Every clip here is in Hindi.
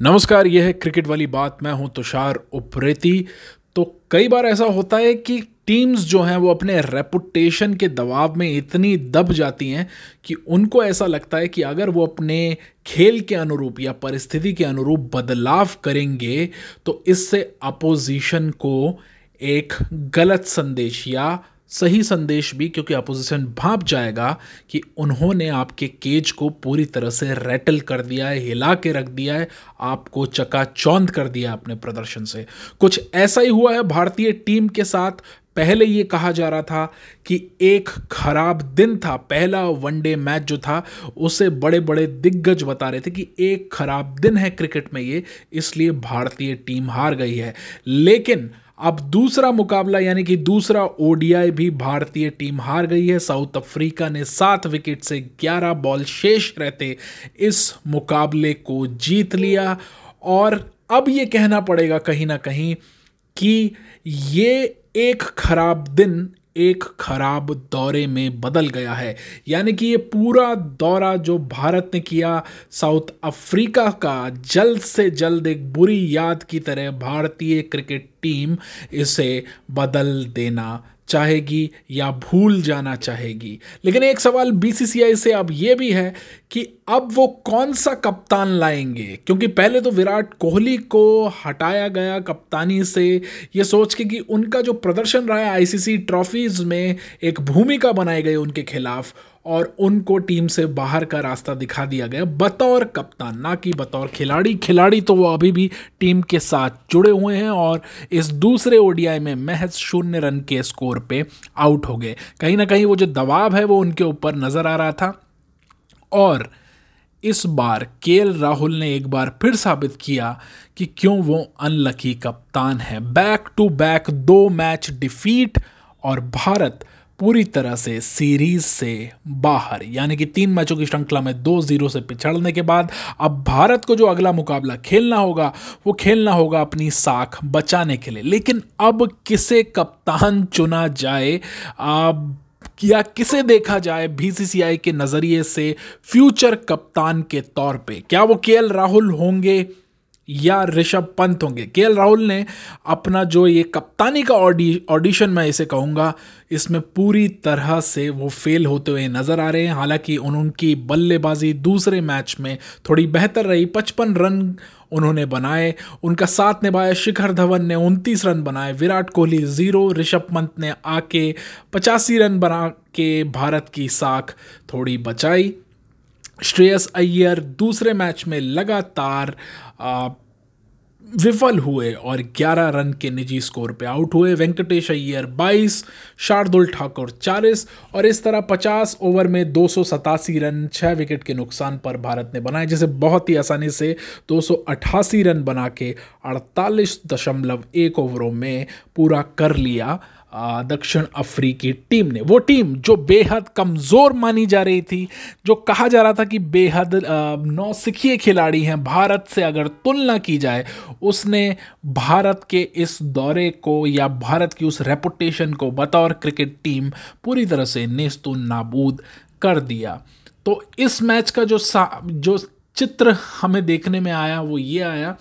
नमस्कार यह है क्रिकेट वाली बात। मैं हूँ तुषार उप्रेती। तो कई बार ऐसा होता है कि टीम्स जो हैं, वो अपने रेपुटेशन के दबाव में इतनी दब जाती हैं कि उनको ऐसा लगता है कि अगर वो अपने खेल के अनुरूप या परिस्थिति के अनुरूप बदलाव करेंगे तो इससे अपोजिशन को एक गलत संदेश या सही संदेश भी, क्योंकि अपोजिशन भाप जाएगा कि उन्होंने आपके केज को पूरी तरह से रेटल कर दिया है, हिला के रख दिया है, आपको चकाचौंध कर दिया अपने प्रदर्शन से। कुछ ऐसा ही हुआ है, भारतीय टीम के साथ पहले ये कहा जा रहा था कि एक खराब दिन था, पहला वनडे मैच जो था, उसे बड़े बड़े दिग्गज बता रहे थे कि एक खराब दिन है क्रिकेट में ये, इसलिए भारतीय टीम हार गई है। लेकिन अब दूसरा मुकाबला, यानी कि दूसरा ओडीआई भी भारतीय टीम हार गई है। साउथ अफ्रीका ने सात विकेट से 11 बॉल शेष रहते इस मुकाबले को जीत लिया। और अब ये कहना पड़ेगा कहीं ना कहीं कि ये एक खराब दिन एक खराब दौरे में बदल गया है। यानी कि ये पूरा दौरा जो भारत ने किया साउथ अफ्रीका का, जल्द से जल्द एक बुरी याद की तरह भारतीय क्रिकेट टीम इसे बदल देना चाहेगी या भूल जाना चाहेगी। लेकिन एक सवाल बीसीसीआई से अब यह भी है कि अब वो कौन सा कप्तान लाएँगे? क्योंकि पहले तो विराट कोहली को हटाया गया कप्तानी से। ये सोच के कि उनका जो प्रदर्शन रहा है आईसीसी ट्रॉफीज में, एक भूमिका बनाई गई उनके खिलाफ। और उनको टीम से बाहर का रास्ता दिखा दिया गया। बतौर कप्तान, ना कि बतौर खिलाड़ी। खिलाड़ी तो वो अभी भी टीम के साथ जुड़े हुए हैं और इस दूसरे ओडीआई में महज शून्य रन के स्कोर पे आउट हो गए। कहीं ना कहीं वो जो दबाव है वो उनके ऊपर नज़र आ रहा था। और इस बार के राहुल ने एक बार फिर साबित किया कि क्यों वो अनलकी कप्तान है। बैक टू बैक दो मैच डिफीट और भारत पूरी तरह से सीरीज़ से बाहर, यानी कि तीन मैचों की श्रृंखला में दो ज़ीरो से पिछड़ने के बाद अब भारत को जो अगला मुकाबला खेलना होगा, वो खेलना होगा अपनी साख बचाने के लिए। लेकिन अब किसे कप्तान चुना जाए, अब या किसे देखा जाए बीसीसीआई के नज़रिए से फ्यूचर कप्तान के तौर पे? क्या वो के राहुल होंगे? या ऋषभ पंत होंगे। के राहुल ने अपना जो ये कप्तानी का ऑडी, ऑडिशन मैं इसे कहूँगा, इसमें पूरी तरह से वो फेल होते हुए नज़र आ रहे हैं। हालाँकि उनकी बल्लेबाजी दूसरे मैच में थोड़ी बेहतर रही। पचपन रन उन्होंने बनाए। उनका साथ निभाया शिखर धवन ने उनतीस रन बनाए। विराट कोहली ज़ीरो। ऋषभ पंत ने आके पचासी रन बना के भारत की साख थोड़ी बचाई। श्रेयस अय्यर दूसरे मैच में लगातार विफल हुए और 11 रन के निजी स्कोर पे आउट हुए। वेंकटेश अय्यर 22 शार्दुल ठाकुर 40 और इस तरह 50 ओवर में दो सौ सतासी रन 6 विकेट के नुकसान पर भारत ने बनाए, जिसे बहुत ही आसानी से दो सौ अठासी रन बना के अड़तालीस दशमलव एक ओवरों में पूरा कर लिया। दक्षिण अफ्रीकी टीम ने, वो टीम जो बेहद कमज़ोर मानी जा रही थी, जो कहा जा रहा था कि बेहद नौसिखिए खिलाड़ी हैं, भारत से अगर तुलना की जाए, उसने भारत के इस दौरे को या भारत की उस रेपुटेशन को बतौर क्रिकेट टीम पूरी तरह से नेस्तु नाबूद कर दिया। तो इस मैच का जो जो चित्र हमें देखने में आया, वो ये आया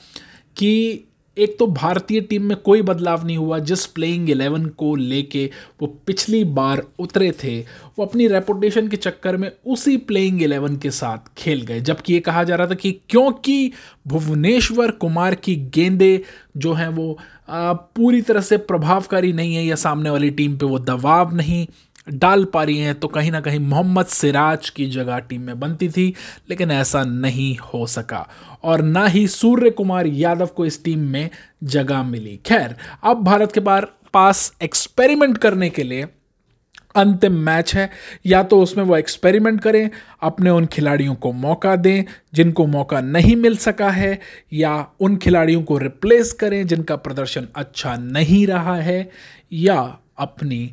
कि एक तो भारतीय टीम में कोई बदलाव नहीं हुआ, जिस प्लेइंग एलेवन को लेके वो पिछली बार उतरे थे, वो अपनी रेपुटेशन के चक्कर में उसी प्लेइंग एलेवन के साथ खेल गए। जबकि ये कहा जा रहा था कि क्योंकि भुवनेश्वर कुमार की गेंदे जो हैं वो पूरी तरह से प्रभावकारी नहीं है या सामने वाली टीम पे वो दबाव नहीं डाल पा रही हैं तो कहीं ना कहीं मोहम्मद सिराज की जगह टीम में बनती थी, लेकिन ऐसा नहीं हो सका। और ना ही सूर्य कुमार यादव को इस टीम में जगह मिली। खैर, अब भारत के पास एक्सपेरिमेंट करने के लिए अंतिम मैच है। या तो उसमें वो एक्सपेरिमेंट करें, अपने उन खिलाड़ियों को मौका दें जिनको मौका नहीं मिल सका है, या उन खिलाड़ियों को रिप्लेस करें जिनका प्रदर्शन अच्छा नहीं रहा है, या अपनी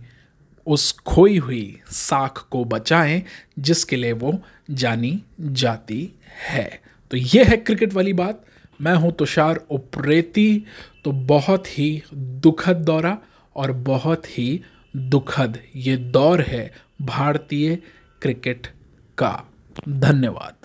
उस खोई हुई साख को बचाएँ, जिसके लिए वो जानी जाती है। तो ये है क्रिकेट वाली बात। मैं हूँ तुषार उप्रेती। तो बहुत ही दुखद दौरा और बहुत ही दुखद ये दौर है भारतीय क्रिकेट का। धन्यवाद।